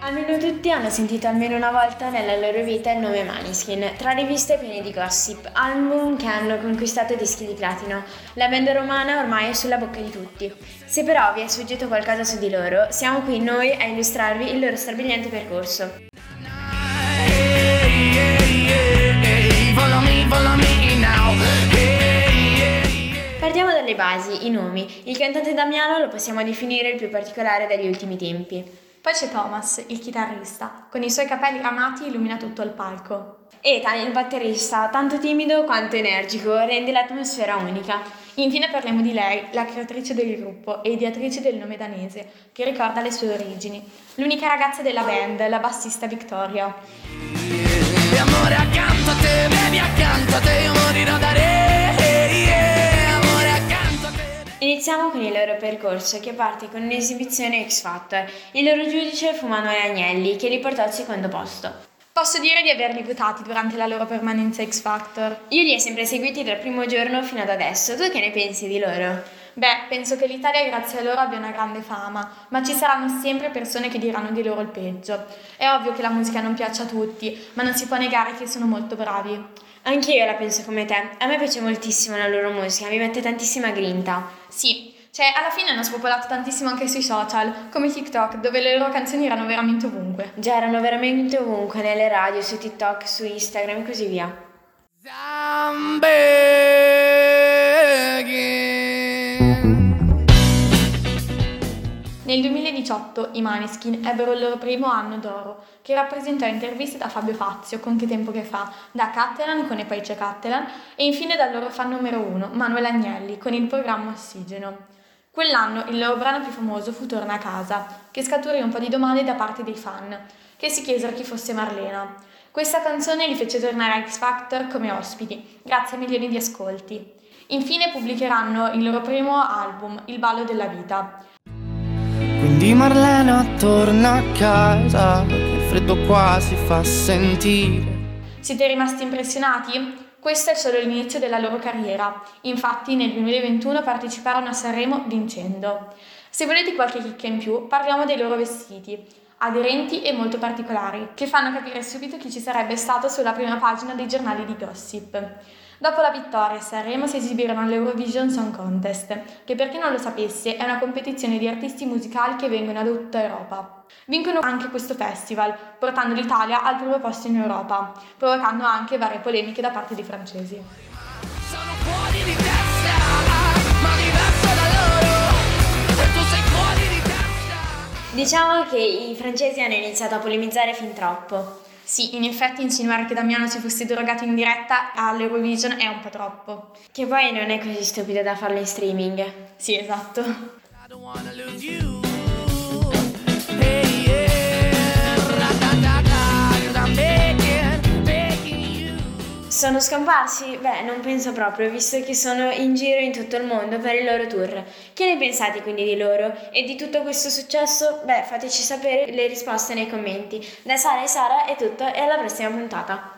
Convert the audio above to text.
Almeno tutti hanno sentito almeno una volta nella loro vita il nome Maniskin, tra riviste piene di gossip, album che hanno conquistato dischi di platino. La band romana ormai è sulla bocca di tutti. Se però vi è sfuggito qualcosa su di loro, siamo qui noi a illustrarvi il loro strabiliante percorso. Dalle basi, i nomi. Il cantante Damiano lo possiamo definire il più particolare degli ultimi tempi. Poi c'è Thomas, il chitarrista, con i suoi capelli ramati illumina tutto il palco. Ethan, il batterista, tanto timido quanto energico, rende l'atmosfera unica. Infine parliamo di lei, la creatrice del gruppo e ideatrice del nome danese, che ricorda le sue origini. L'unica ragazza della band, la bassista Victoria. E amore accanto a te, con il loro percorso che parte con un'esibizione X Factor. Il loro giudice fu Manuele Agnelli che li portò al secondo posto. Posso dire di averli votati durante la loro permanenza X Factor. Io li ho sempre seguiti dal primo giorno fino ad adesso. Tu che ne pensi di loro? Beh, penso che l'Italia grazie a loro abbia una grande fama, ma ci saranno sempre persone che diranno di loro il peggio. È ovvio che la musica non piaccia a tutti, ma non si può negare che sono molto bravi. Anch'io la penso come te. A me piace moltissimo la loro musica, mi mette tantissima grinta. Sì, cioè alla fine hanno spopolato tantissimo anche sui social, come TikTok, dove le loro canzoni erano veramente ovunque. Già, erano veramente ovunque, nelle radio, su TikTok, su Instagram e così via. Nel 2018 i Maneskin ebbero il loro primo anno d'oro, che rappresentò interviste da Fabio Fazio, con Che tempo che fa, da Cattelan con E poi c'è Cattelan, e infine dal loro fan numero uno, Manuel Agnelli, con il programma Ossigeno. Quell'anno il loro brano più famoso fu Torna a casa, che scaturì un po' di domande da parte dei fan, che si chiesero chi fosse Marlena. Questa canzone li fece tornare a X Factor come ospiti, grazie a milioni di ascolti. Infine pubblicheranno il loro primo album, Il ballo della vita. Quindi Marlena torna a casa, il freddo qua si fa sentire. Siete rimasti impressionati? Questo è solo l'inizio della loro carriera. Infatti nel 2021 parteciparono a Sanremo vincendo. Se volete qualche chicca in più, parliamo dei loro vestiti, aderenti e molto particolari, che fanno capire subito chi ci sarebbe stato sulla prima pagina dei giornali di gossip. Dopo la vittoria a Sanremo si esibirono all'Eurovision Song Contest, che per chi non lo sapesse è una competizione di artisti musicali che vengono da tutta Europa. Vincono anche questo festival, portando l'Italia al primo posto in Europa, provocando anche varie polemiche da parte dei francesi. Sono fuori di testa, ma diverso da loro, e tu sei fuori di testa. Diciamo che i francesi hanno iniziato a polemizzare fin troppo. Sì, in effetti insinuare che Damiano si fosse drogato in diretta all'Eurovision è un po' troppo. Che poi non è così stupido da farlo in streaming. Sì, esatto. Sono scomparsi? Beh, non penso proprio, visto che sono in giro in tutto il mondo per il loro tour. Che ne pensate quindi di loro? E di tutto questo successo? Beh, fateci sapere le risposte nei commenti. Da Sara e Sara è tutto e alla prossima puntata.